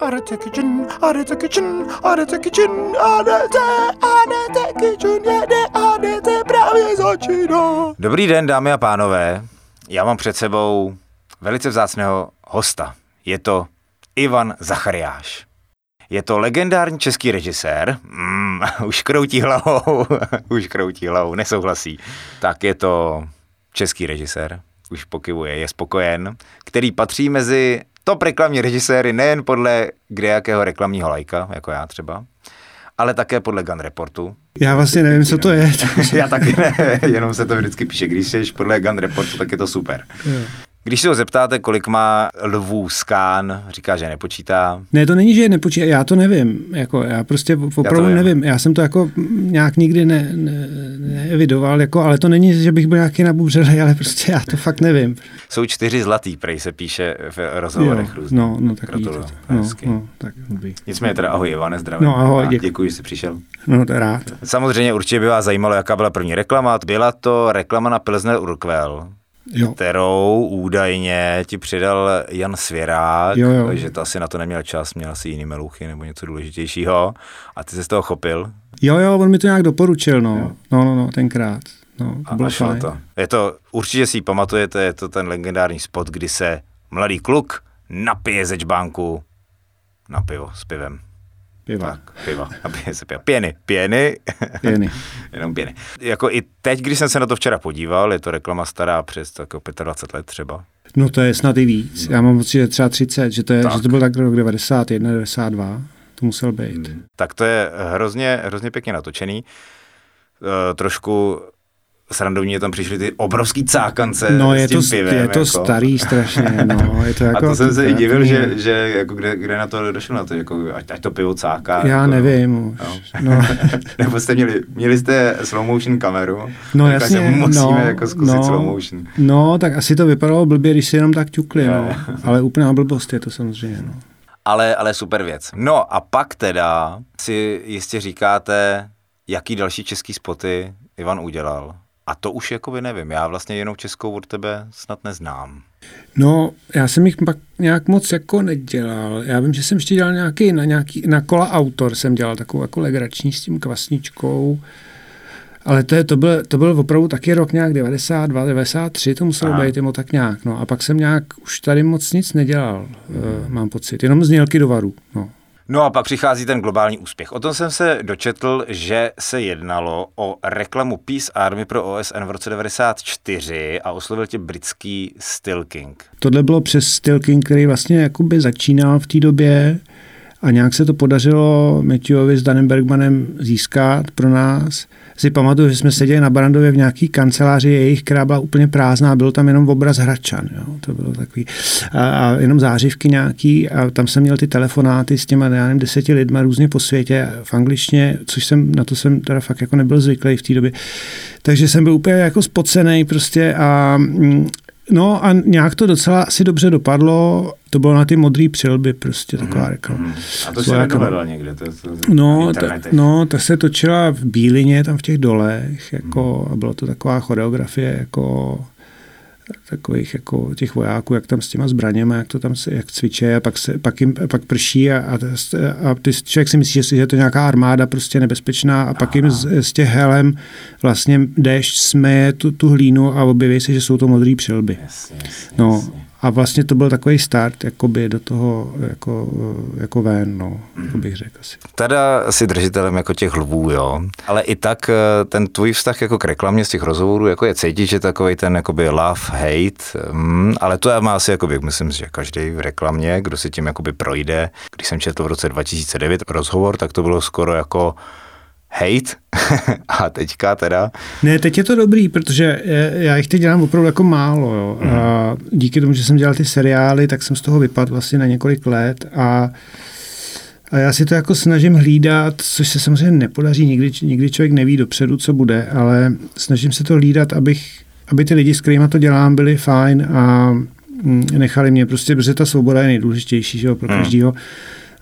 Arete Kitchen, Arete Kitchen, Arete Kitchen, Arete, Arete Kitchen, jede Arete právě začíná. Dobrý den, dámy a pánové. Já mám před sebou velice vzácného hosta. Je to Ivan Zachariáš. Je to legendární český režisér. Mm, už kroutí hlavou, už kroutí hlavou, nesouhlasí. Tak je to český režisér, už pokyvuje, je spokojen, který patří mezi top reklamní režiséry nejen podle kde jakého reklamního lajka, jako já třeba, ale také podle Gun Reportu. Já vlastně nevím, co to je. já taky ne, jenom se to vždycky píše. Když jsi podle Gun Reportu, tak je to super. Když se ho zeptáte, kolik má lvů skán, říká, že nepočítá. Ne, to není, že je nepočítá, já to nevím. Jako, já prostě opravdu já nevím. Já jsem to jako nějak nikdy ne, ne, neevidoval, jako, ale to není, že bych byl nějaký nabubřelý, ale prostě já to fakt nevím. Jsou čtyři zlatý, prej se píše v rozhovorech různých. No, no, tak Gratuluju, no, no, tak Nicméně teda ahoj Ivane, zdravím. No ahoj, děkuji. děkuji, že jsi přišel. No, to rád. Samozřejmě určitě by vás zajímalo, jaká byla první reklama. Byla to reklama na Pilsner Urquell jo. kterou údajně ti přidal Jan Svěrák, jo, jo. že to asi na to neměl čas, měl asi jiný meluchy nebo něco důležitějšího a ty se z toho chopil. Jo, jo, on mi to nějak doporučil, no, jo. no, no, no tenkrát. No, to a bylo fajn. To. Je to, určitě si ji pamatujete, je to ten legendární spot, kdy se mladý kluk napije ze čbánku na pivo s pivem. Piva. Tak, piva. A se piva. Pěny. Pěny. Pěny. Jenom pěny. Jako i teď, když jsem se na to včera podíval, je to reklama stará přes tak 25 let třeba. No to je snad i víc. No. Já mám pocit, že třeba 30, že to, je, tak. že to byl tak rok 91, 92. To musel být. Hmm. Tak to je hrozně, hrozně pěkně natočený. Uh, trošku srandovně tam přišly ty obrovský cákance no, je s tím to, pivem. je to jako. starý strašně, no, je to jako... A to jsem se i divil, že, že jako kde, kde na to došlo na to, jako ať, ať to pivo cáká. Já jako, nevím už. No. No. Nebo jste měli, měli jste slow motion kameru, no jasně, se musíme no, jako zkusit no, slow motion. No, tak asi to vypadalo blbě, když si jenom tak ťukli, no. ale úplná blbost je to samozřejmě, no. Ale, ale super věc. No a pak teda si jistě říkáte, jaký další český spoty Ivan udělal. A to už jakoby nevím, já vlastně jenom českou od tebe snad neznám. No, já jsem jich pak nějak moc jako nedělal. Já vím, že jsem ještě dělal nějaký, na, nějaký, na kola autor jsem dělal takovou jako legrační s tím kvasničkou. Ale to, je, to, byl, to byl opravdu taky rok nějak 92, 93, to muselo být jenom tak nějak. No. A pak jsem nějak už tady moc nic nedělal, hmm. uh, mám pocit. Jenom znělky do varu. No. No a pak přichází ten globální úspěch. O tom jsem se dočetl, že se jednalo o reklamu Peace Army pro OSN v roce 94 a oslovil tě britský Still King. Tohle bylo přes Still King, který vlastně jakoby začínal v té době a nějak se to podařilo Matthewovi s Danem Bergmanem získat pro nás si pamatuju, že jsme seděli na Barandově v nějaký kanceláři jejich, která byla úplně prázdná, byl tam jenom obraz Hračan, jo. to bylo takový, a, a jenom zářivky nějaký a tam jsem měl ty telefonáty s těma, já nevím, deseti lidma různě po světě v angličtině, což jsem, na to jsem teda fakt jako nebyl zvyklý v té době. Takže jsem byl úplně jako spocený prostě a mm, No a nějak to docela asi dobře dopadlo. To bylo na ty modré přilby, prostě mm-hmm. taková reklama. Mm-hmm. A to se nedovedla někde? To, to, no, ta, no, ta se točila v Bílině, tam v těch dolech, jako, mm. a byla to taková choreografie, jako takových jako těch vojáků, jak tam s těma zbraněma, jak to tam se, jak cvičí a pak, se, pak, jim, pak prší a, a, a ty člověk si myslí, že je to nějaká armáda prostě nebezpečná a pak jim z, z těch helem vlastně déšť smeje tu, tu hlínu a objeví se, že jsou to modré přilby. Yes, yes, no, yes. A vlastně to byl takový start jakoby do toho jako, jako ven, no, mm. bych řekl asi. Teda si držitelem jako těch lvů, jo. Ale i tak eh, ten tvůj vztah jako k reklamě z těch rozhovorů jako je cítit, že takový ten jakoby love, hate, mm, ale to já má asi jakoby, myslím, že každý v reklamě, kdo si tím jakoby projde. Když jsem četl v roce 2009 rozhovor, tak to bylo skoro jako hate a teďka teda... Ne, teď je to dobrý, protože já jich teď dělám opravdu jako málo. Jo. Mm. A díky tomu, že jsem dělal ty seriály, tak jsem z toho vypadl vlastně na několik let a a já si to jako snažím hlídat, což se samozřejmě nepodaří, nikdy, nikdy člověk neví dopředu, co bude, ale snažím se to hlídat, abych, aby ty lidi, s kterými to dělám, byli fajn a mm, nechali mě prostě, protože ta svoboda je nejdůležitější že jo, pro mm. každého. Mm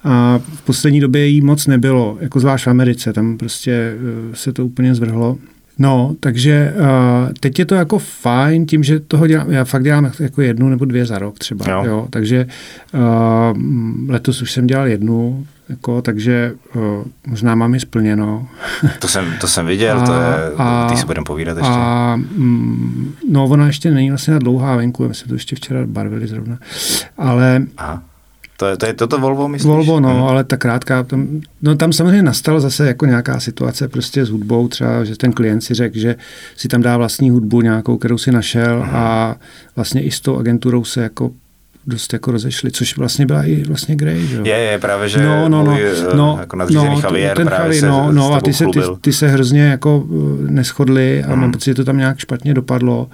a v poslední době jí moc nebylo, jako zvlášť v Americe, tam prostě eh, se to úplně zvrhlo. No, takže uh, teď je to jako fajn tím, že toho dělám, já fakt dělám jako jednu nebo dvě za rok třeba, jo. Jo, takže uh, letos už jsem dělal jednu, jako, takže uh, možná mám i splněno. To jsem, to jsem viděl, a, to je, a, ty si budeme povídat ještě. A, mm, no, ona ještě není vlastně na dlouhá venku, my jsme to ještě včera barvili zrovna, ale... Aha. To je, to je toto Volvo, myslíš? Volvo, no, hmm. ale ta krátká, tam, no tam samozřejmě nastala zase jako nějaká situace prostě s hudbou, třeba, že ten klient si řekl, že si tam dá vlastní hudbu nějakou, kterou si našel hmm. a vlastně i s tou agenturou se jako dost jako rozešli, což vlastně byla i vlastně Grey, že Je, je, právě, že no, no, no, můj, no, jako no, Javier ten právě se no, no a ty se, ty, ty se hrozně jako eh, neschodli a hmm. mám pocit, že to tam nějak špatně dopadlo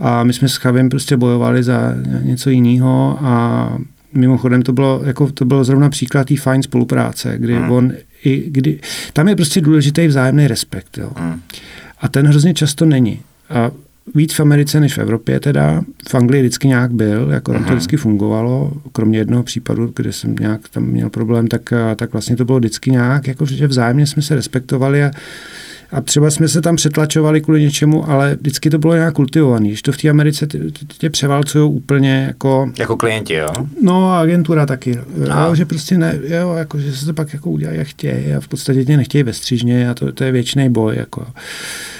a my jsme s Chaviem prostě bojovali za něco jiného a Mimochodem to bylo, jako, to bylo zrovna příklad té fajn spolupráce, kdy hmm. on i kdy, tam je prostě důležitý vzájemný respekt. Jo. Hmm. A ten hrozně často není. A víc v Americe než v Evropě teda. V Anglii vždycky nějak byl, jako tam to hmm. vždycky fungovalo, kromě jednoho případu, kde jsem nějak tam měl problém, tak, tak vlastně to bylo vždycky nějak, jako že vzájemně jsme se respektovali a a třeba jsme se tam přetlačovali kvůli něčemu, ale vždycky to bylo nějak kultivovaný. Když to v té Americe tě převálcují úplně jako... Jako klienti, jo? No a agentura taky. A. Jo, že prostě ne, jo, jako, že se to pak jako udělají, jak chtějí a v podstatě tě nechtějí ve střižně a to, to je věčný boj. Jako.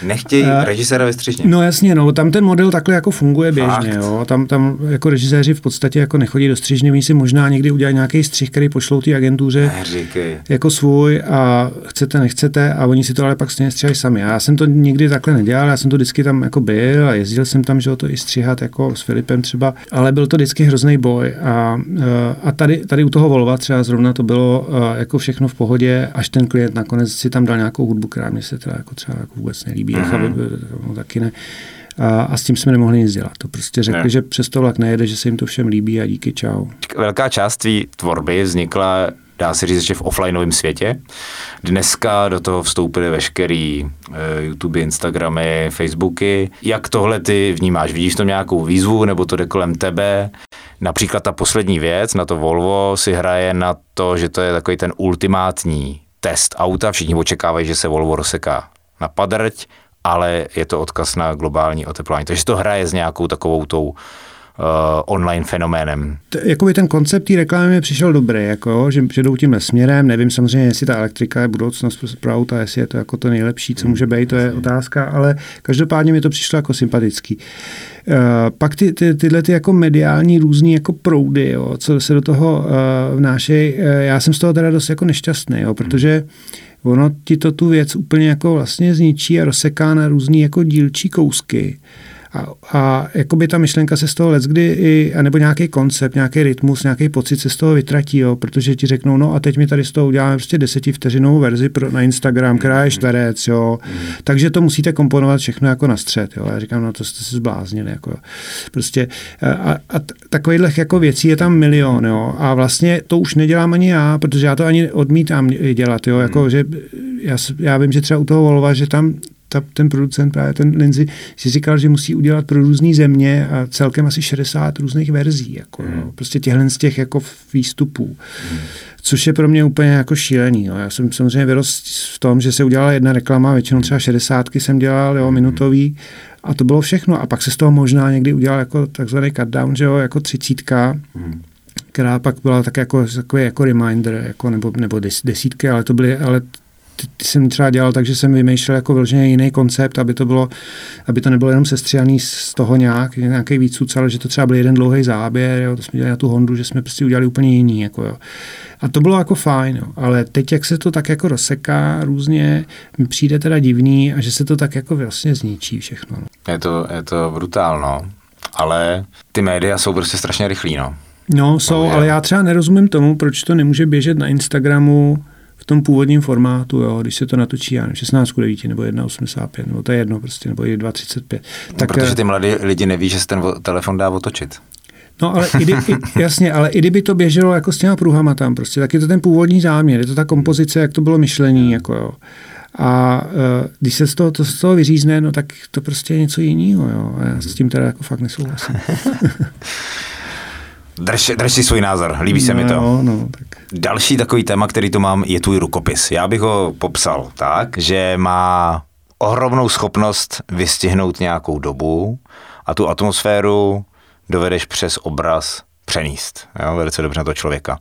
Nechtějí a, režiséra ve střižně? No jasně, no, tam ten model takhle jako funguje běžně. Jo. Tam, tam jako režiséři v podstatě jako nechodí do střižně, oni si možná někdy udělají nějaký střih, který pošlou té agentuře Neříkej. jako svůj a chcete, nechcete a oni si to ale pak stejně stříhají sami. Já jsem to nikdy takhle nedělal, já jsem to vždycky tam jako byl a jezdil jsem tam, že to i stříhat jako s Filipem třeba, ale byl to vždycky hrozný boj a, eh, a tady, tady u toho Volva třeba zrovna to bylo eh, jako všechno v pohodě, až ten klient nakonec si tam dal nějakou hudbu, která mi se teda jako třeba jako vůbec nelíbí, mm-hmm. no, taky ne. A, a s tím jsme nemohli nic dělat. To prostě řekli, ne. že přes to vlak nejede, že se jim to všem líbí a díky, čau. Velká část tvý tvorby vznikla dá se říct, že v offlineovém světě. Dneska do toho vstoupily veškerý uh, YouTube, Instagramy, Facebooky. Jak tohle ty vnímáš? Vidíš to nějakou výzvu, nebo to jde kolem tebe? Například ta poslední věc na to Volvo si hraje na to, že to je takový ten ultimátní test auta. Všichni očekávají, že se Volvo rozseká na padrť, ale je to odkaz na globální oteplování. Takže to hraje s nějakou takovou tou online fenoménem. Jakoby ten koncept té reklamy mi přišel dobrý, jako, že, že jdou tímhle směrem. Nevím samozřejmě, jestli ta elektrika je budoucnost pro auta, jestli je to jako to nejlepší, co může být, to je otázka, ale každopádně mi to přišlo jako sympatický. Uh, pak ty, ty, tyhle ty jako mediální různý jako proudy, jo, co se do toho uh, vnášejí, uh, já jsem z toho teda dost jako nešťastný, jo, protože ono ti to tu věc úplně jako vlastně zničí a rozseká na různý jako dílčí kousky. A, a jakoby ta myšlenka se z toho let, kdy i, nebo nějaký koncept, nějaký rytmus, nějaký pocit se z toho vytratí, jo, protože ti řeknou, no a teď mi tady z toho uděláme prostě desetivteřinovou verzi pro, na Instagram, která je čtverec, jo, mm. takže to musíte komponovat všechno jako na střed, jo. Já říkám, no to jste se zbláznili, jako jo. Prostě a, a takovýchhle jako věcí je tam milion, jo, a vlastně to už nedělám ani já, protože já to ani odmítám dělat, jo, jako, mm. že já, já vím, že třeba u toho Volva, že tam ta, ten producent, právě ten Lindsay, si říkal, že musí udělat pro různé země a celkem asi 60 různých verzí, jako, mm. no, prostě těchhle z těch jako výstupů. Mm. Což je pro mě úplně jako šílený. No. Já jsem samozřejmě vyrost v tom, že se udělala jedna reklama, většinou třeba 60 jsem dělal, jo, minutový, a to bylo všechno. A pak se z toho možná někdy udělal jako takzvaný cut down, že jo, jako třicítka, mm která pak byla tak jako, takový jako reminder, jako, nebo, nebo desítky, ale to byly, ale jsem třeba dělal tak, že jsem vymýšlel jako vyloženě jiný koncept, aby to bylo, aby to nebylo jenom sestříhaný z toho nějak, nějaký víc ale že to třeba byl jeden dlouhý záběr, jo, to jsme dělali na tu Hondu, že jsme prostě udělali úplně jiný, jako jo. A to bylo jako fajn, jo. ale teď, jak se to tak jako rozseká různě, mi přijde teda divný a že se to tak jako vlastně zničí všechno. No. Je to, je to brutálno, ale ty média jsou prostě strašně rychlí, no. No, jsou, ale já třeba nerozumím tomu, proč to nemůže běžet na Instagramu v tom původním formátu, jo, když se to natočí, já nevím, 16 9 nebo 1,85, nebo to je jedno prostě, nebo 2,35. No, tak, protože eh, ty mladí lidi neví, že se ten telefon dá otočit. No ale i, i, jasně, ale i kdyby to běželo jako s těma pruhama tam prostě, tak je to ten původní záměr, je to ta kompozice, jak to bylo myšlení, jako jo. A uh, když se z toho, to z toho vyřízne, no tak to prostě je něco jiného, jo. A já s tím teda jako fakt nesouhlasím. Drž, drž si svůj názor, líbí se no, mi to. No, no, tak. Další takový téma, který tu mám, je tvůj rukopis. Já bych ho popsal tak, že má ohromnou schopnost vystihnout nějakou dobu a tu atmosféru dovedeš přes obraz přenést. Jo? Velice dobře na to člověka.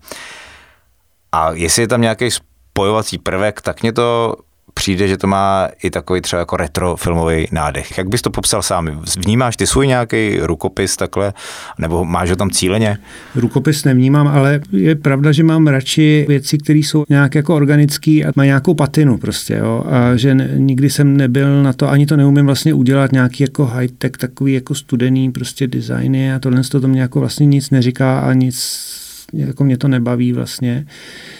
A jestli je tam nějaký spojovací prvek, tak mě to přijde, že to má i takový třeba jako retro filmový nádech. Jak bys to popsal sám? Vnímáš ty svůj nějaký rukopis takhle, nebo máš ho tam cíleně? Rukopis nevnímám, ale je pravda, že mám radši věci, které jsou nějak jako organické a mají nějakou patinu prostě, jo? a že ne, nikdy jsem nebyl na to, ani to neumím vlastně udělat nějaký jako high-tech, takový jako studený prostě designy a tohle to, to mě jako vlastně nic neříká a nic jako mě to nebaví vlastně.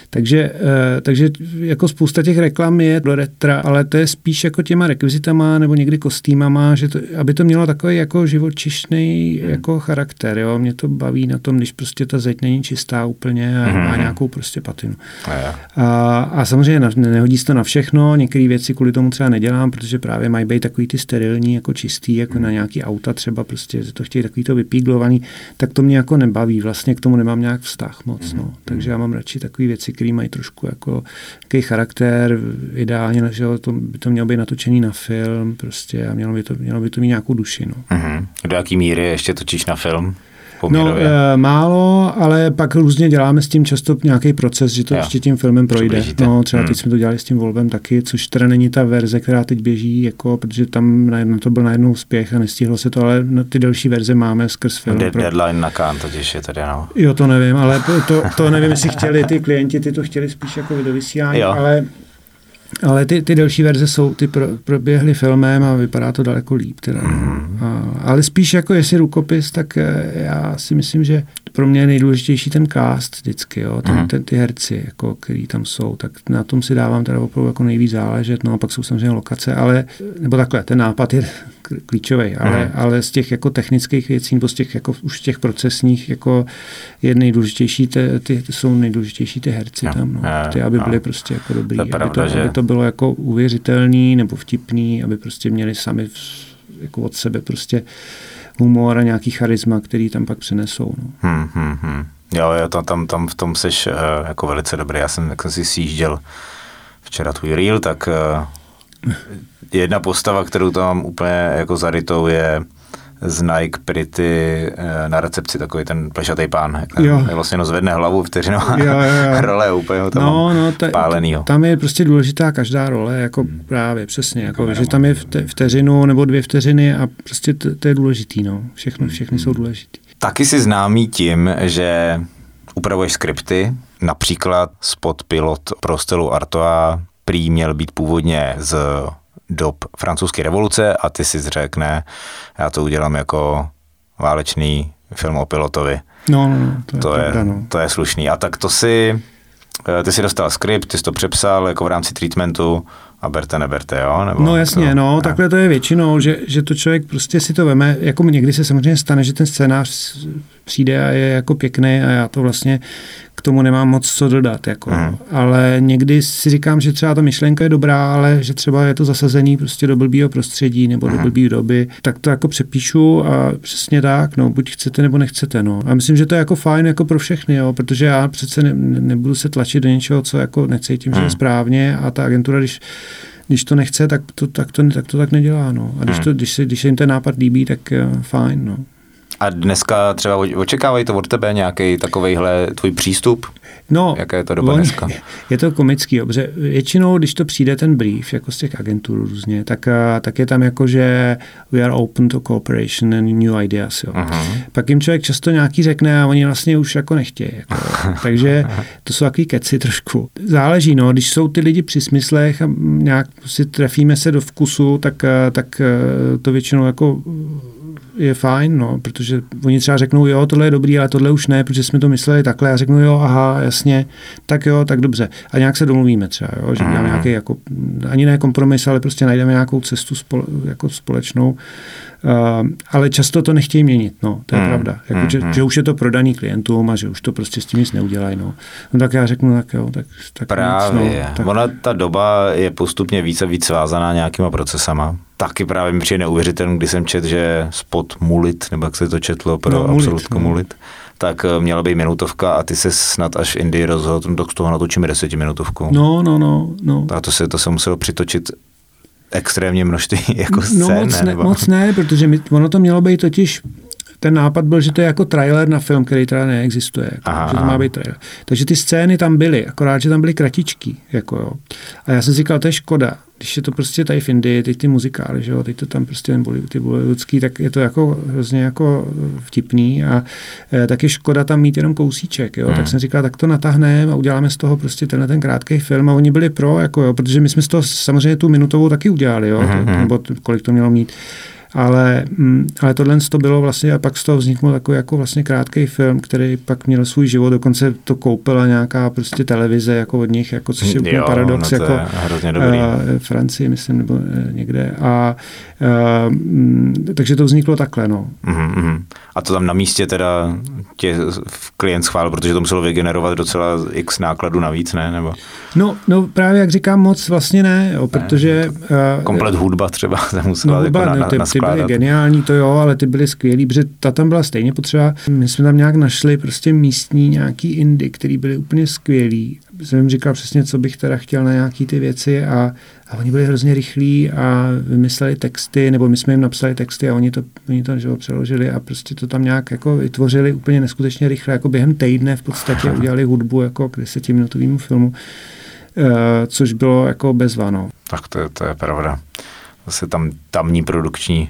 Takže, eh, takže jako spousta těch reklam je do retra, ale to je spíš jako těma rekvizitama nebo někdy kostýmama, že to, aby to mělo takový jako živočišný hmm. jako charakter. Jo? Mě to baví na tom, když prostě ta zeď není čistá úplně a hmm. má nějakou prostě patinu. A, a samozřejmě ne, nehodí se to na všechno, některé věci kvůli tomu třeba nedělám, protože právě mají být takový ty sterilní, jako čistý, jako hmm. na nějaký auta třeba, prostě to chtějí takový to vypíglovaný, tak to mě jako nebaví, vlastně k tomu nemám nějak vztah moc. Hmm. No. Takže já mám radši takové věci, které mají trošku jako jaký charakter, ideálně, že to, by to mělo být natočený na film prostě a mělo by to, mělo by to mít nějakou duši. No. Mm-hmm. Do jaký míry ještě točíš na film? No, e, málo, ale pak různě děláme s tím často nějaký proces, že to jo. ještě tím filmem projde. No, třeba hmm. teď jsme to dělali s tím Volvem taky, což teda není ta verze, která teď běží, jako, protože tam na to byl najednou úspěch a nestihlo se to, ale na ty další verze máme skrz film. Dead, pro... Deadline na Kán totiž je tady, no. Jo, to nevím, ale to, to nevím, jestli chtěli ty klienti, ty to chtěli spíš jako vysílání, ale ale ty, ty delší verze jsou, ty pro, proběhly filmem a vypadá to daleko líp. Teda. Mm. A, ale spíš jako jestli rukopis, tak eh, já si myslím, že pro mě je nejdůležitější ten cast vždycky, jo, ten, mm. ten, ty herci, jako, který tam jsou, tak na tom si dávám teda opravdu jako nejvíc záležet, no a pak jsou samozřejmě lokace, ale, nebo takhle, ten nápad je klíčový, ale, mm. ale z těch jako technických věcí, nebo z těch jako už těch procesních, jako je nejdůležitější, ty, ty, jsou nejdůležitější ty herci no. tam, no, ty, aby byly prostě jako dobrý, to aby, pravda, to, že... aby to bylo jako uvěřitelný nebo vtipný, aby prostě měli sami jako od sebe prostě humor a nějaký charisma, který tam pak přenesou. No. Hmm, hmm, hmm. Jo, jo, tam, tam, tam v tom jsi uh, jako velice dobrý. Já jsem, jak jsem si sjížděl včera tvůj reel, tak uh, jedna postava, kterou tam úplně jako zarytou je z Nike Pretty eh, na recepci, takový ten plešatý pán. Jo. Je vlastně no zvedne hlavu vteřinová jo, jo, jo. role úplně tam no, no, ta, pálenýho. Tam je prostě důležitá každá role, jako hmm. právě přesně, jako, že tam je vteřinu nebo dvě vteřiny a prostě to, to je důležitý, no. Všechno, všechny hmm. jsou důležitý. Taky si známý tím, že upravuješ skripty, například spot pilot pro stylu Artoa prý měl být původně z dob francouzské revoluce a ty si řekne, já to udělám jako válečný film o pilotovi. No, no, no to, je, to, je, no. to je slušný. A tak to si, eh, ty si dostal skript, ty jsi to přepsal jako v rámci treatmentu a berte, neberte, jo? Nebo no jasně, to, no, ne? takhle to je většinou, že, že to člověk prostě si to veme, jako někdy se samozřejmě stane, že ten scénář přijde a je jako pěkný a já to vlastně k tomu nemám moc co dodat. Jako. Hmm. Ale někdy si říkám, že třeba ta myšlenka je dobrá, ale že třeba je to zasazený prostě do blbýho prostředí nebo hmm. do blbý doby, tak to jako přepíšu a přesně tak, no, buď chcete nebo nechcete. No. A myslím, že to je jako fajn jako pro všechny, jo, protože já přece ne, nebudu se tlačit do něčeho, co jako necítím, hmm. že je hmm. správně a ta agentura, když když to nechce, tak to tak, to, tak, to tak nedělá. No. A když, hmm. to, když, se, když se jim ten nápad líbí, tak uh, fajn. No. A dneska třeba očekávají to od tebe nějaký takovejhle tvůj přístup? No, Jaké je to doba on, dneska? Je to komický, dobře. Většinou, když to přijde ten brief, jako z těch agentur různě, tak, eh, tak je tam jako, že we are open to cooperation and new ideas. Jo. Uh-huh. Pak jim člověk často nějaký řekne a oni vlastně už jako nechtějí. Jako. Takže to jsou takový keci trošku. Záleží, no, když jsou ty lidi při smyslech a nějak si trefíme se do vkusu, tak, eh, tak eh, to většinou jako je fajn, no, protože oni třeba řeknou, jo, tohle je dobrý, ale tohle už ne, protože jsme to mysleli takhle. Já řeknu, jo, aha, jasně, tak jo, tak dobře. A nějak se domluvíme třeba, jo, že děláme nějaký jako, ani ne kompromis, ale prostě najdeme nějakou cestu spole, jako společnou. Uh, ale často to nechtějí měnit, no, to je hmm. pravda. Jako, že, že, už je to prodaný klientům a že už to prostě s tím nic neudělají, no. no tak já řeknu, tak jo, tak, tak Právě, nic, no, tak... ona ta doba je postupně více víc svázaná nějakýma procesama taky právě mi přijde neuvěřitelný, když jsem čet, že spot Mulit, nebo jak se to četlo pro no, Absolutko no. Mulit, tak eh, měla být minutovka a ty se snad až Indii rozhodl, tak z toho natočíme desetiminutovku. No, no, no. no. A to se, to se muselo přitočit extrémně množství jako scén, no moc ne, nebo? moc ne, protože my, ono to mělo být totiž ten nápad byl, že to je jako trailer na film, který teda neexistuje. Jako, Aha, že to má být trailer. Takže ty scény tam byly, akorát, že tam byly kratičký. Jako jo. A já jsem si říkal, to je škoda. Když je to prostě tady v Indii, teď ty muzikály, že jo, teď to tam prostě ten Bollywood, ty bollywoodský, tak je to jako hrozně jako vtipný a e, tak je škoda tam mít jenom kousíček, jo. Hmm. Tak jsem říkal, tak to natáhneme a uděláme z toho prostě tenhle ten krátký film a oni byli pro, jako jo, protože my jsme z toho samozřejmě tu minutovou taky udělali, jo, Mhm, to, mhm. nebo kolik to mělo mít. Ale, mm, ale tohle to bylo vlastně a pak z toho vzniknul takový jako vlastně krátký film, který pak měl svůj život, dokonce to koupila nějaká prostě televize jako od nich, jako což je úplně paradox, no jako hrozně dobrý. eh, Francii, myslím, nebo eh, někde. A mm, takže to vzniklo takhle, no. Mhm, mhm. A to tam na místě teda tě klient schválil, protože to muselo vygenerovat docela x nákladů navíc, ne? Nebo No, no právě jak říkám, moc vlastně ne, jo, protože... eh, komplet hudba třeba se musela No, jako hudba, na, ne, na, ty, ty byly geniální, to jo, ale ty byly skvělý, protože ta tam byla stejně potřeba. My jsme tam nějak našli prostě místní nějaký indy, který byly úplně skvělý. Jsem jim říkal přesně, co bych teda chtěl na nějaký ty věci a, a oni byli hrozně rychlí a vymysleli texty, nebo my jsme jim napsali texty a oni to, oni to že jo, přeložili a prostě to tam nějak jako vytvořili úplně neskutečně rychle, jako během týdne v podstatě udělali hudbu jako k desetiminutovému filmu, eh, což bylo jako bezva, no. Tak to, je- to je pravda. Zase tam tamní produkční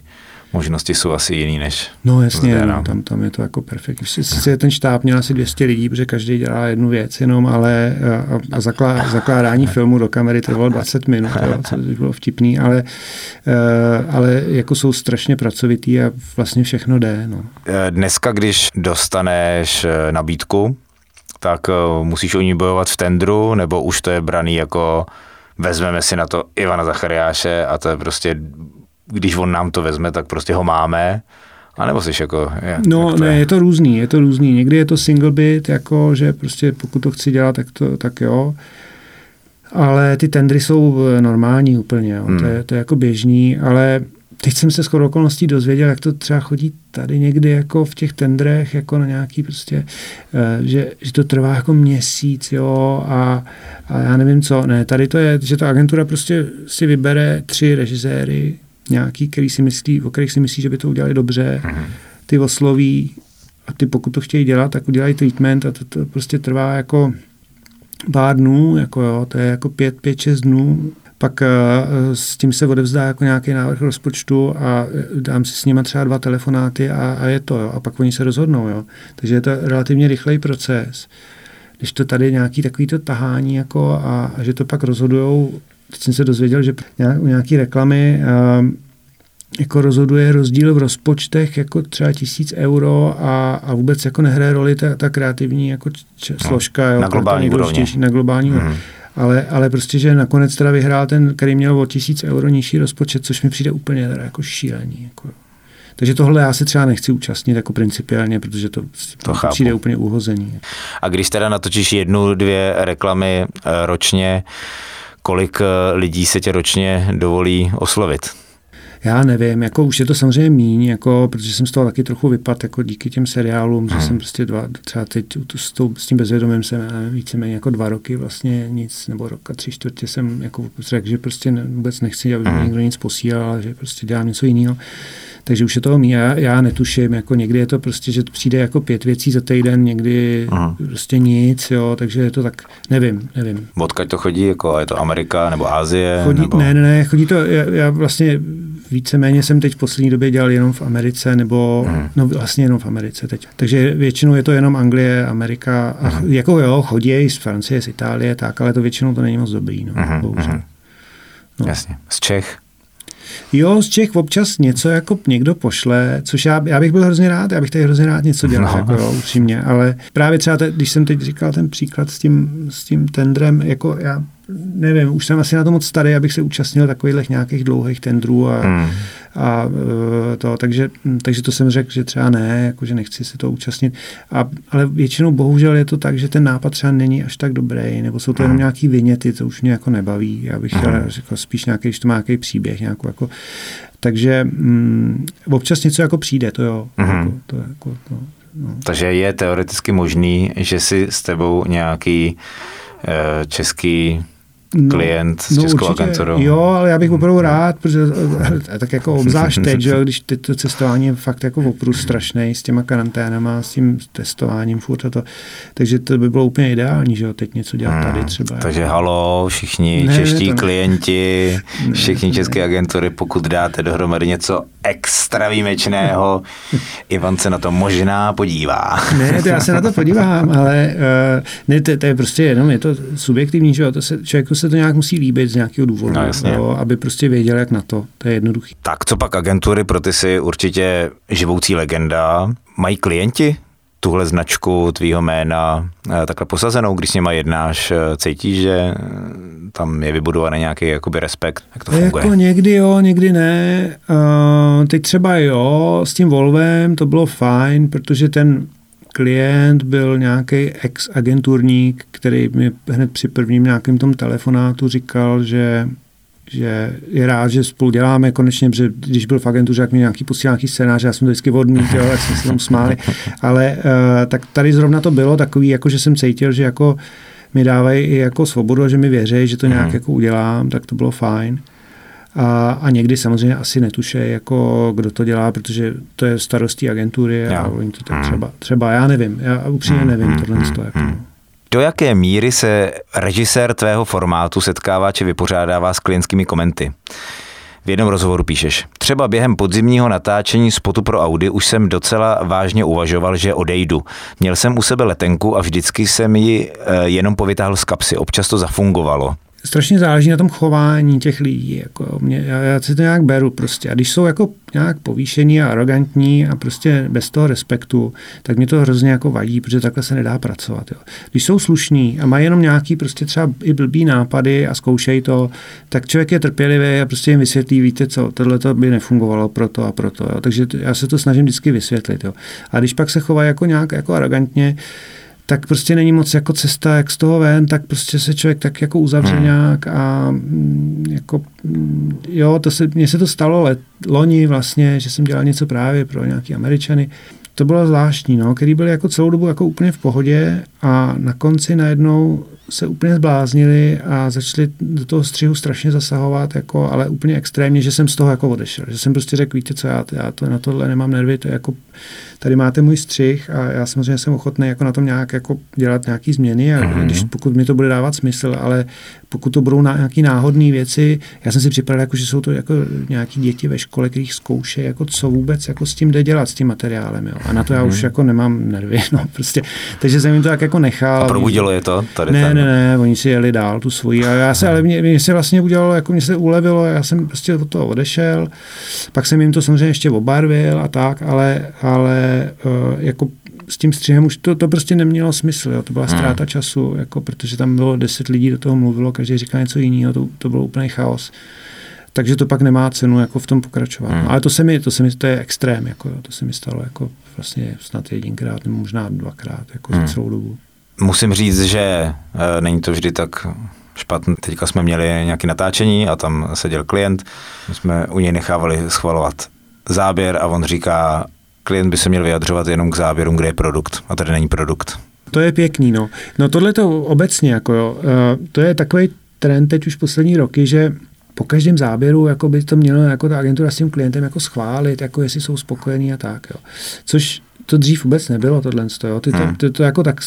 možnosti jsou asi jiný než No jasně, zde, no, tam, tam je to jako perfektní. Sice ten štáb měl asi 200 lidí, protože každý dělá jednu věc jenom, ale a, a zaklá, zakládání filmu do kamery trvalo 20 minut, jo, což bylo vtipný, ale, eh, ale jako jsou strašně pracovitý a vlastně všechno jde. No. Eh, Dneska, když dostaneš eh, nabídku, tak musíš o ní bojovat v tendru, nebo už to je braný jako vezmeme si na to Ivana Zachariáše a to je prostě, když on nám to vezme, tak prostě ho máme, a nebo jsi jako... Je, No to ne, je? je to různý, je to různý. Někdy je to single bit, jako že prostě pokud to chci dělat, tak, to, tak jo. Ale ty tendry jsou eh, normální úplně, jo. Hmm. To, je, to je jako běžný, ale teď jsem se skoro okolností dozvěděl, jak to třeba chodí tady někdy jako v těch tendrech, jako na nějaký prostě, eh, že, že to trvá jako měsíc, jo, a, a já nevím co, ne, tady to je, že ta agentura prostě si vybere tři režiséry, nějaký, který si myslí, o kterých si myslí, že by to udělali dobře, Mhm. ty osloví a ty pokud to chtějí dělat, tak udělají treatment a to, to prostě trvá jako pár dnů, jako jo, to je jako pět, pět, šest dnů. Pak uh, s tím se odevzdá jako nějaký návrh rozpočtu a eh, dám si s nima třeba dva telefonáty a, a je to, jo. A pak oni se rozhodnou, jo. Takže je to relativně rychlej proces. Když to tady nějaký takový to tahání jako a, a že to pak rozhodujou, teď jsem se dozvěděl, že u nějaký reklamy uh, jako rozhoduje rozdíl v rozpočtech jako třeba tisíc euro a, a vůbec jako nehraje roli ta, ta kreativní jako č, složka. Jo, na globální nejdůležitější, Na globální Mhm. mm. ale, ale prostě, že nakonec teda vyhrál ten, který měl o tisíc euro nižší rozpočet, což mi přijde úplně teda jako šílení. Jako. Takže tohle já se třeba nechci účastnit jako principiálně, protože to, To chápu. přijde úplně uhozený. A když teda natočíš jednu, dvě reklamy eh, ročně, kolik eh, lidí se tě ročně dovolí oslovit? Já nevím, jako už je to samozřejmě míň, jako, protože jsem z toho taky trochu vypadl jako díky těm seriálům, že jsem prostě dva, třeba teď s, tou, s tím bezvědomím jsem víceméně jako dva roky vlastně nic, nebo rok a tři čtvrtě jsem jako řekl, že prostě ne, vůbec nechci, aby mi někdo nic posílal, že prostě dělám něco jiného. Takže už je toho míň. Já, já netuším, jako někdy je to prostě, že přijde jako pět věcí za týden, někdy Aha. prostě nic, jo, takže je to tak, nevím, nevím. Odkaď to chodí? Jako je to Amerika nebo Asie? Chodí, nebo... Ne, ne, ne, chodí to, já, já vlastně víceméně jsem teď v poslední době dělal jenom v Americe, nebo Mhm. no vlastně jenom v Americe teď. Takže většinou je to jenom Anglie, Amerika, a Mhm. jako jo, chodí z Francie, z Itálie, tak, ale to většinou to není moc dobrý, no, Mhm, bohužel. mhm. No. Jasně. Z Čech? Jo, z Čech občas něco jako někdo pošle, což já, já bych byl hrozně rád, já bych tady hrozně rád něco dělal, No. jako jo, upřímně, ale právě třeba, te, když jsem teď říkal ten příklad s tím, s tím tendrem, jako já nevím, už jsem asi na to moc starý, abych se účastnil takových nějakých dlouhých tendrů a, Hmm. a e, to, takže, takže to jsem řekl, že třeba ne, jako že nechci se to účastnit. A, ale většinou bohužel je to tak, že ten nápad třeba není až tak dobrý, nebo jsou to jenom Mhm. nějaký vyněty, to už mě jako nebaví. Já bych hmm. řekl spíš nějaký, když to má nějaký příběh, nějakou jako, takže mm, občas něco jako přijde, to jo. Mhm. Jako, to, jako, no, no. Takže je teoreticky možný, že si s tebou nějaký eh, český klient s českou agenturou. Jo, ale já bych opravdu rád, protože eh, tak jako obzvlášť teď, že když teď to cestování je fakt jako oprus strašný s těma karanténama, s tím testováním furt a to. Takže to by bylo úplně ideální, že jo, teď něco dělat tady třeba. Hmm, Takže jako. halo, všichni Ne, čeští ne. klienti, všichni české agentury, pokud dáte dohromady něco extra výjimečného, Ivan se na to možná podívá. Ne, to já se na to podívám, ale uh, ne, to, to, je prostě jenom, je to subjektivní, že jo, to se, člověku se to nějak musí líbit z nějakého důvodu, No, jasně. jo, aby prostě věděl, jak na to, to je jednoduchý. Tak co pak agentury, pro ty si určitě živoucí legenda. Mají klienti tuhle značku tvýho jména eh, takhle posazenou, když s nima jednáš, eh, cítíš, že eh, tam je vybudovaný nějaký jakoby respekt, jak to funguje? Jako někdy jo, někdy ne. Uh, teď třeba jo, s tím Volvem to bylo fajn, protože ten klient byl nějaký ex-agenturník, který mi hned při prvním nějakém tom telefonátu říkal, že že je rád, že spolu děláme konečně, protože když byl v agentuře, jak mi nějaký posílal nějaký scénář, já jsem to vždycky odmít, jo, jak jsme se tam smáli, ale uh, tak tady zrovna to bylo takový, jako že jsem cítil, že jako mi dávají i jako svobodu a že mi věří, že to nějak Mhm. jako udělám, tak to bylo fajn. A, a někdy samozřejmě asi netuše, jako kdo to dělá, protože to je starostí agentury a Jo. oni to tak Mhm. třeba, třeba já nevím, já upřímně Mhm, nevím mhm, tohle. To, jako, mhm. Do jaké míry se režisér tvého formátu setkává či vypořádává s klientskými komenty? V jednom rozhovoru píšeš, třeba během podzimního natáčení spotu pro Audi už jsem docela vážně uvažoval, že odejdu. Měl jsem u sebe letenku a vždycky jsem ji eh, jenom povytáhl z kapsy. Občas to zafungovalo. Strašně záleží na tom chování těch lidí. Jako mě, já, já si to nějak beru prostě. A když jsou jako nějak povýšení a arrogantní a prostě bez toho respektu, tak mě to hrozně jako vadí, protože takhle se nedá pracovat. Jo. Když jsou slušní a mají jenom nějaký prostě třeba i blbý nápady a zkoušejí to, tak člověk je trpělivý a prostě jim vysvětlí, víte co, tohle to by nefungovalo proto a proto. Jo. Takže já se to snažím vždycky vysvětlit. Jo. A když pak se chovají jako nějak jako arrogantně, tak prostě není moc jako cesta, jak z toho ven, tak prostě se člověk tak jako uzavře Hmm. nějak a mm, jako, mm, jo, to se, mně se to stalo let, loni vlastně, že jsem dělal něco právě pro nějaký Američany. To bylo zvláštní, no, který byli jako celou dobu jako úplně v pohodě a na konci najednou se úplně zbláznili a začali do toho střihu strašně zasahovat, jako, ale úplně extrémně, že jsem z toho jako odešel. Že jsem prostě řekl, víte co, já, já to, na tohle nemám nervy, to je jako, tady máte můj střih a já samozřejmě jsem ochotný jako na tom nějak jako dělat nějaký změny, a Mhm. když, pokud mi to bude dávat smysl, ale pokud to budou na, nějaký náhodné věci, já jsem si připadal, jako, že jsou to jako nějaký děti ve škole, kterých zkoušejí, jako co vůbec jako s tím jde dělat, s tím materiálem. Jo. A na to já už Mhm. jako nemám nervy. No, prostě. Takže jsem jim to tak jako nechal. A probudilo je to? Tady Ne, ten... ne, ne, oni si jeli dál tu svoji. A já se, ale mě, mě se vlastně udělalo, jako mě se ulevilo, já jsem prostě od toho odešel. Pak jsem jim to samozřejmě ještě obarvil a tak, ale, ale uh, jako s tím střihem už to, to prostě nemělo smysl, jo. to byla Hmm. ztráta času, jako, protože tam bylo deset lidí, do toho mluvilo, každý říkal něco jiného, to, to byl úplný chaos. Takže to pak nemá cenu jako v tom pokračovat. Hmm. Ale to se mi, to se mi, to je extrém, jako, jo. to se mi stalo jako vlastně snad jedinkrát, nebo možná dvakrát, jako Hmm. za celou dobu. Musím říct, že e, není to vždy tak špatné. Teďka jsme měli nějaké natáčení a tam seděl klient. My jsme u něj nechávali schvalovat záběr a on říká, klient by se měl vyjadřovat jenom k záběrům, kde je produkt. A tady není produkt. To je pěkný, no. No tohle to obecně, jako jo, eh, to je takový trend teď už poslední roky, že po každém záběru jako by to mělo jako ta agentura s tím klientem jako schválit, jako jestli jsou spokojení a tak. Jo. Což to dřív vůbec nebylo, tohle. Jo. Ty to, Hmm. to, to, jako tak,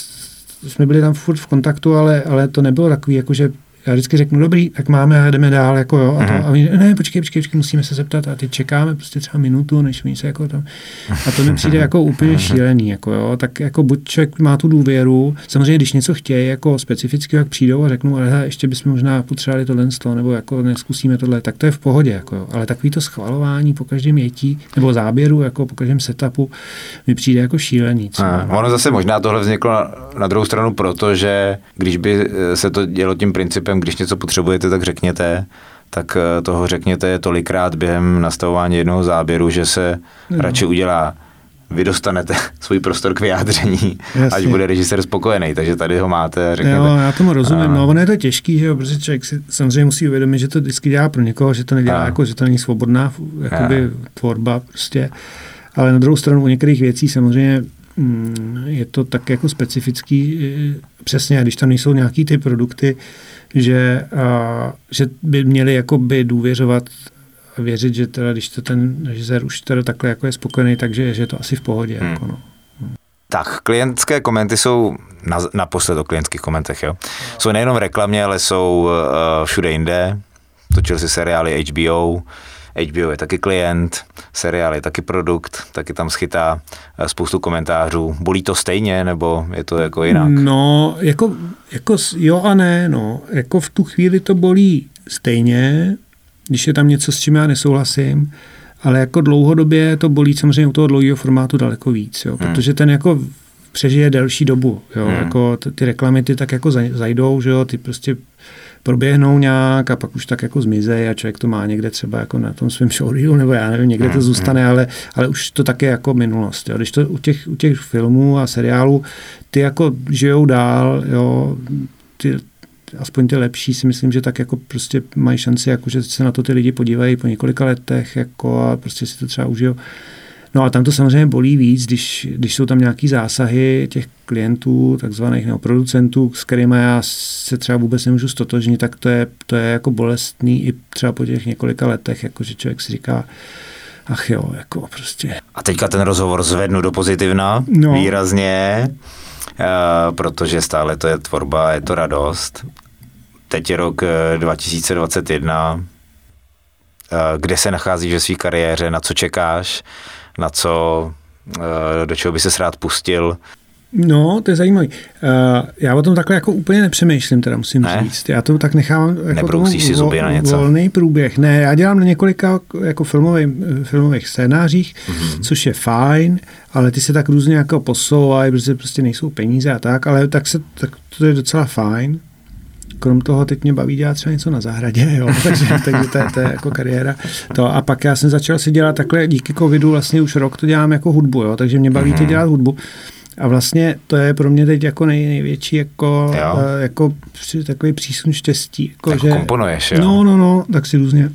jsme byli tam furt v kontaktu, ale, ale to nebylo takový, jako že já vždycky řeknu, dobrý, tak máme a jdeme dál, jako jo, a, to, Mhm. a oni, ne, počkej, počkej, počkej, musíme se zeptat a teď čekáme prostě třeba minutu, než oni se jako tam, a to mi přijde jako úplně šílený, jako jo, tak jako buď člověk má tu důvěru, samozřejmě, když něco chtějí jako specificky, jak přijdou a řeknou, ale hele, ještě bychom možná potřebovali tohle z toho, nebo jako neskusíme tohle, tak to je v pohodě, jako jo, ale takový to schvalování po každém jetí, nebo záběru, jako po každém setupu, mi přijde jako šílený. Co? A ono zase možná tohle vzniklo na, na druhou stranu proto, že když by eh, se to dělo tím principem, když něco potřebujete, tak řekněte, tak eh, toho řekněte tolikrát během nastavování jednoho záběru, že se No. radši udělá vy dostanete svůj prostor k vyjádření, Jasně. až bude režisér spokojený, takže tady ho máte, řekněte. Jo, já tomu rozumím. A- No, ono je to těžký, že jo, protože člověk si samozřejmě musí uvědomit, že to vždycky dělá pro někoho, že to nedělá A. jako, že to není svobodná jakoby, tvorba prostě. Ale na druhou stranu u některých věcí samozřejmě mm, je to tak jako specifický, eh, přesně, když tam nejsou nějaký ty produkty, že, a, že by měli jako by důvěřovat a věřit, že teda, když to ten režisér už teda takhle jako je spokojený, takže že je to asi v pohodě. Hmm. Jako no. Tak, klientské komenty jsou, na, naposled o klientských komentech, jo, jsou nejenom v reklamě, ale jsou uh, všude jinde. Točil si seriály HBO, HBO je taky klient, seriál je taky produkt, taky tam schytá eh, spoustu komentářů. Bolí to stejně, nebo je to jako jinak? No, jako, jako jo a ne, no. Jako v tu chvíli to bolí stejně, když je tam něco, s čím já nesouhlasím, ale jako dlouhodobě to bolí samozřejmě u toho dlouhého formátu daleko víc, jo, hmm. protože ten jako přežije delší dobu, jo, hmm. jako ty reklamy ty tak jako zajdou, že jo, ty prostě proběhnou nějak a pak už tak jako zmizejí a člověk to má někde třeba jako na tom svém showreelu, nebo já nevím, někde to hmm, zůstane, hmm. ale, ale už to také jako minulost. Jo. Když to u těch, u těch filmů a seriálů, ty jako žijou dál, jo, ty, aspoň ty lepší si myslím, že tak jako prostě mají šanci, jako že se na to ty lidi podívají po několika letech jako a prostě si to třeba užijou. No a tam to samozřejmě bolí víc, když, když jsou tam nějaký zásahy těch klientů, takzvaných nebo producentů, s kterými já se třeba vůbec nemůžu stotožnit, tak to je, to je jako bolestný i třeba po těch několika letech, jako že člověk si říká, ach jo, jako prostě. A teďka ten rozhovor zvednu do pozitivna no. výrazně, uh, protože stále to je tvorba, je to radost. Teď je rok 2021, eh, eh, kde se nacházíš ve své kariéře, na co čekáš, na co, eh, do čeho by se rád pustil? No, to je zajímavé. Já o tom takhle jako úplně nepřemýšlím, teda musím ne? říct. Já to tak nechám jako si zuby na něco? volný průběh. Ne, já dělám na několika jako filmových, filmových scénářích, mm-hmm. což je fajn, ale ty se tak různě jako posouvají, protože prostě nejsou peníze a tak, ale tak, se, tak to je docela fajn krom toho teď mě baví dělat třeba něco na zahradě, jo, takže, takže to, je, to je jako kariéra. To, a pak já jsem začal si dělat takhle, díky covidu vlastně už rok to dělám jako hudbu, jo, takže mě baví mm-hmm. to dělat hudbu. A vlastně to je pro mě teď jako nej, největší jako, uh, jako takový přísun štěstí. Jako, tak že, komponuješ, jo? No, no, no, tak si různě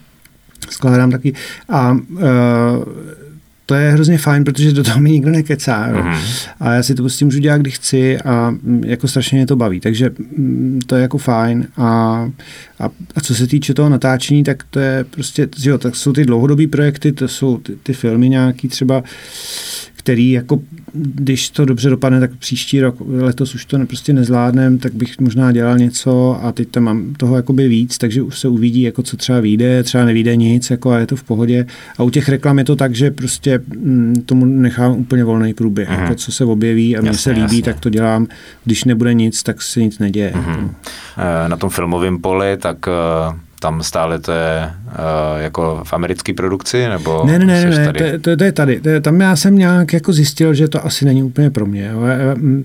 skládám taky. A uh, to je hrozně fajn, protože do toho mi nikdo nekecá. Jo. Mm-hmm. A já si to prostě můžu dělat, kdy chci a mm, jako strašně mě to baví. Takže mm, to je jako fajn. A, a, a co se týče toho natáčení, tak to je prostě, jo, tak jsou ty dlouhodobé projekty, to jsou ty, ty filmy nějaký třeba který jako, když to dobře dopadne, tak příští rok, letos už to prostě nezvládnem, tak bych možná dělal něco a teď tam mám toho jakoby víc, takže už se uvidí, jako co třeba vyjde, třeba nevíde nic, jako a je to v pohodě. A u těch reklam je to tak, že prostě m, mm, tomu nechám úplně volný průběh. Mm-hmm. Jako co se objeví a mně se líbí, jasně. tak to dělám. Když nebude nic, tak se nic neděje. Mm-hmm. Na tom filmovém poli, tak uh tam stále to je uh, jako v americké produkci, nebo Ne, ne, ne, ne tady? To, to, to je tady. To je, tam já jsem nějak jako zjistil, že to asi není úplně pro mě. Jo. Já, mm,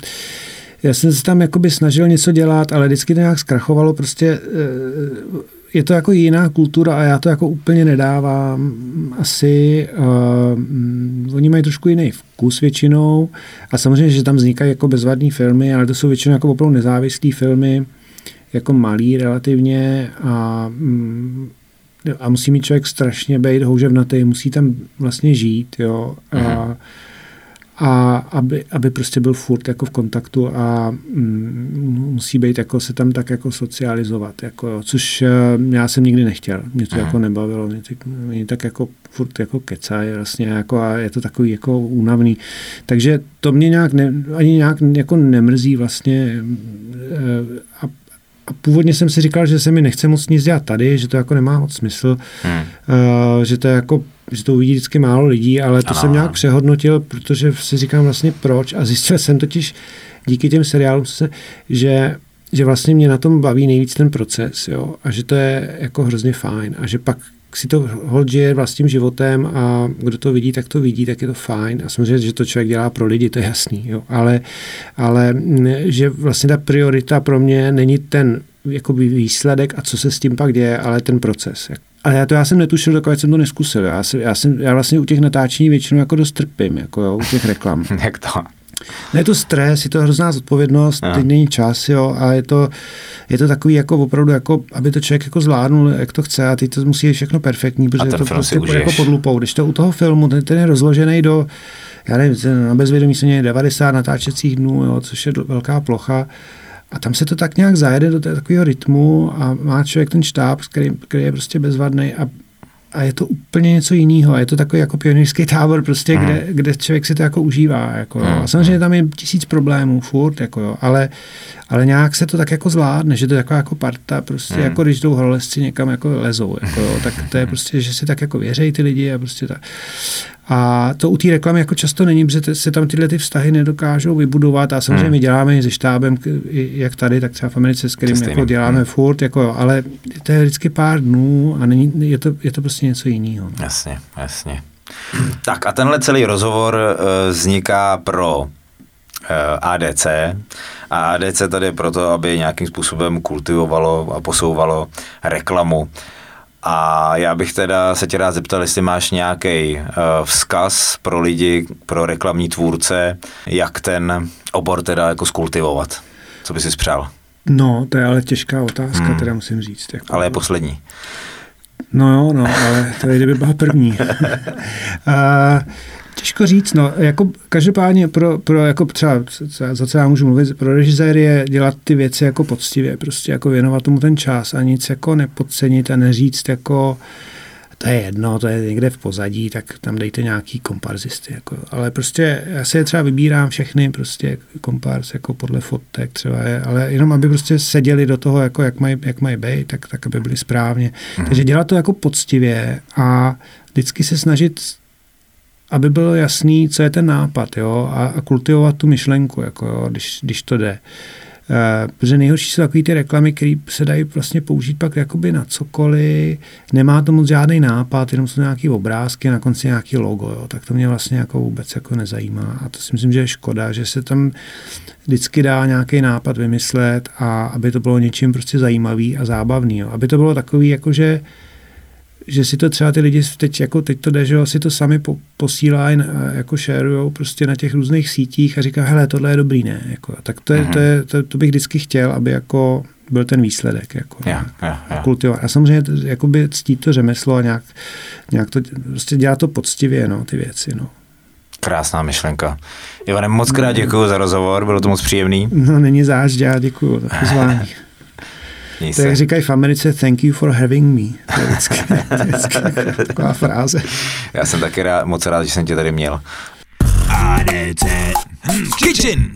jsem se tam jakoby snažil něco dělat, ale vždycky to nějak zkrachovalo. Prostě eh, je to jako jiná kultura a já to jako úplně nedávám asi. Uh, oni mají trošku jiný vkus většinou a samozřejmě, že tam vznikají jako bezvadné filmy, ale to jsou většinou jako opravdu nezávislé filmy jako malý relativně a, mm, a musí mít člověk strašně být houževnatý, musí tam vlastně žít, jo. A, mhm. a aby, aby prostě byl furt jako v kontaktu a mm, musí být jako se tam tak jako socializovat, jako, což uh, já jsem nikdy nechtěl, mě to Aha. Mhm. jako nebavilo, mě, tak, mě tak jako furt jako kecají vlastně jako a je to takový jako únavný. Takže to mě nějak ne, ani nějak jako nemrzí vlastně uh, a a původně jsem si říkal, že se mi nechce moc nic dělat tady, že to jako nemá moc smysl, hmm. uh, že to je jako že to uvidí vždycky málo lidí, ale to ano. jsem nějak přehodnotil, protože si říkám vlastně proč a zjistil jsem totiž díky těm seriálům, že, že vlastně mě na tom baví nejvíc ten proces jo, a že to je jako hrozně fajn a že pak si to hold žije vlastním životem a kdo to vidí, tak to vidí, tak je to fajn. A samozřejmě, že to člověk dělá pro lidi, to je jasný. Jo. Ale, ale že vlastně ta priorita pro mě není ten jakoby výsledek a co se s tím pak děje, ale ten proces. Ale já to já jsem netušil, dokud jsem to neskusil. Já, jsem, já, jsem, já vlastně u těch natáčení většinou jako dost trpím, jako jo, u těch reklam. Jak to? Ne, je to stres, je to hrozná zodpovědnost, Aha. teď není čas, jo, a je to, je to takový jako opravdu, jako, aby to člověk jako zvládnul, jak to chce a teď to musí být všechno perfektní, protože je to prostě jako užiješ. pod lupou. Když to u toho filmu, ten, ten je rozložený do, já nevím, na bezvědomí se měli 90 natáčecích dnů, jo, což je velká plocha, a tam se to tak nějak zajede do takového rytmu a má člověk ten štáb, který, který je prostě bezvadný a a je to úplně něco jiného. Je to takový jako pionýrský tábor, prostě, Mhm. kde, kde člověk si to jako užívá. Jako, jo. Mhm. A samozřejmě tam je tisíc problémů furt, jako, jo, ale, ale nějak se to tak jako zvládne, že to je taková jako parta, prostě jako když jdou horolezci někam jako lezou, jako, jo, tak to je prostě, že si tak jako věří ty lidi a prostě tak. A to u té reklamy jako často není, protože se tam tyhle ty vztahy nedokážou vybudovat a samozřejmě Hmm. my děláme i se štábem, jak tady, tak třeba v Americe, s kterým jako děláme Hmm. furt, jako, jo, ale to je vždycky pár dnů a není, je, to, je to prostě něco jiného. No. Jasně, jasně. Tak a tenhle celý rozhovor eh, vzniká pro eh, ADC a ADC tady je proto, aby nějakým způsobem kultivovalo a posouvalo reklamu. A já bych teda se tě rád zeptal, jestli máš nějaký uh, vzkaz pro lidi, pro reklamní tvůrce, jak ten obor teda jako skultivovat. Co by si spřál? No, to je ale těžká otázka, Hmm. hmm. teda musím říct. Jako. Ale je poslední. No jo, no, ale to je, kdyby byla první. a, těžko říct, no, jako každopádně pro, pro jako třeba, co- za co já můžu mluvit, pro režiséry je dělat ty věci jako poctivě, prostě jako věnovat tomu ten čas a nic jako nepodcenit a neříct jako to je jedno, to je někde v pozadí, tak tam dejte nějaký komparzisty. Jako. Ale prostě já si je třeba vybírám všechny prostě komparz jako podle fotek třeba, je, ale jenom aby prostě seděli do toho, jako jak mají, jak mají být, tak, tak aby byli správně. Mhm. Takže dělat to jako poctivě a vždycky se snažit aby bylo jasný, co je ten nápad, jo, a, a kultivovat tu myšlenku, jako jo, když, když to jde. Uh, protože nejhorší jsou takové ty reklamy, které se dají vlastně použít pak jakoby na cokoliv, nemá to moc žádný nápad, jenom jsou nějaký obrázky, na konci nějaký logo, jo, tak to mě vlastně jako vůbec jako nezajímá a to si myslím, že je škoda, že se tam vždycky dá nějaký nápad vymyslet a aby to bylo něčím prostě zajímavý a zábavný, jo. aby to bylo takový, jako že že si to třeba ty lidi teď, jako teď to jde, že si to sami po, posílají, a jako šerujou prostě na těch různých sítích a říká, hele, tohle je dobrý, ne? Jako, tak to, je, Mhm. to, je, to, to, bych vždycky chtěl, aby jako byl ten výsledek. Jako, Ja, ja, ja. kultivovat. A samozřejmě jakoby ctít to řemeslo a nějak, nějak to, prostě dělat to poctivě, no, ty věci, no. Krásná myšlenka. Ivane, moc krát děkuji za rozhovor, bylo to moc příjemný. No, není zášť, já děkuju za pozvání. Měj To jak říkají v Americe, thank you for having me. To je vždycky, to je vždycky taková fráze. Já jsem taky rád, moc rád, že jsem tě tady měl. ADC Kitchen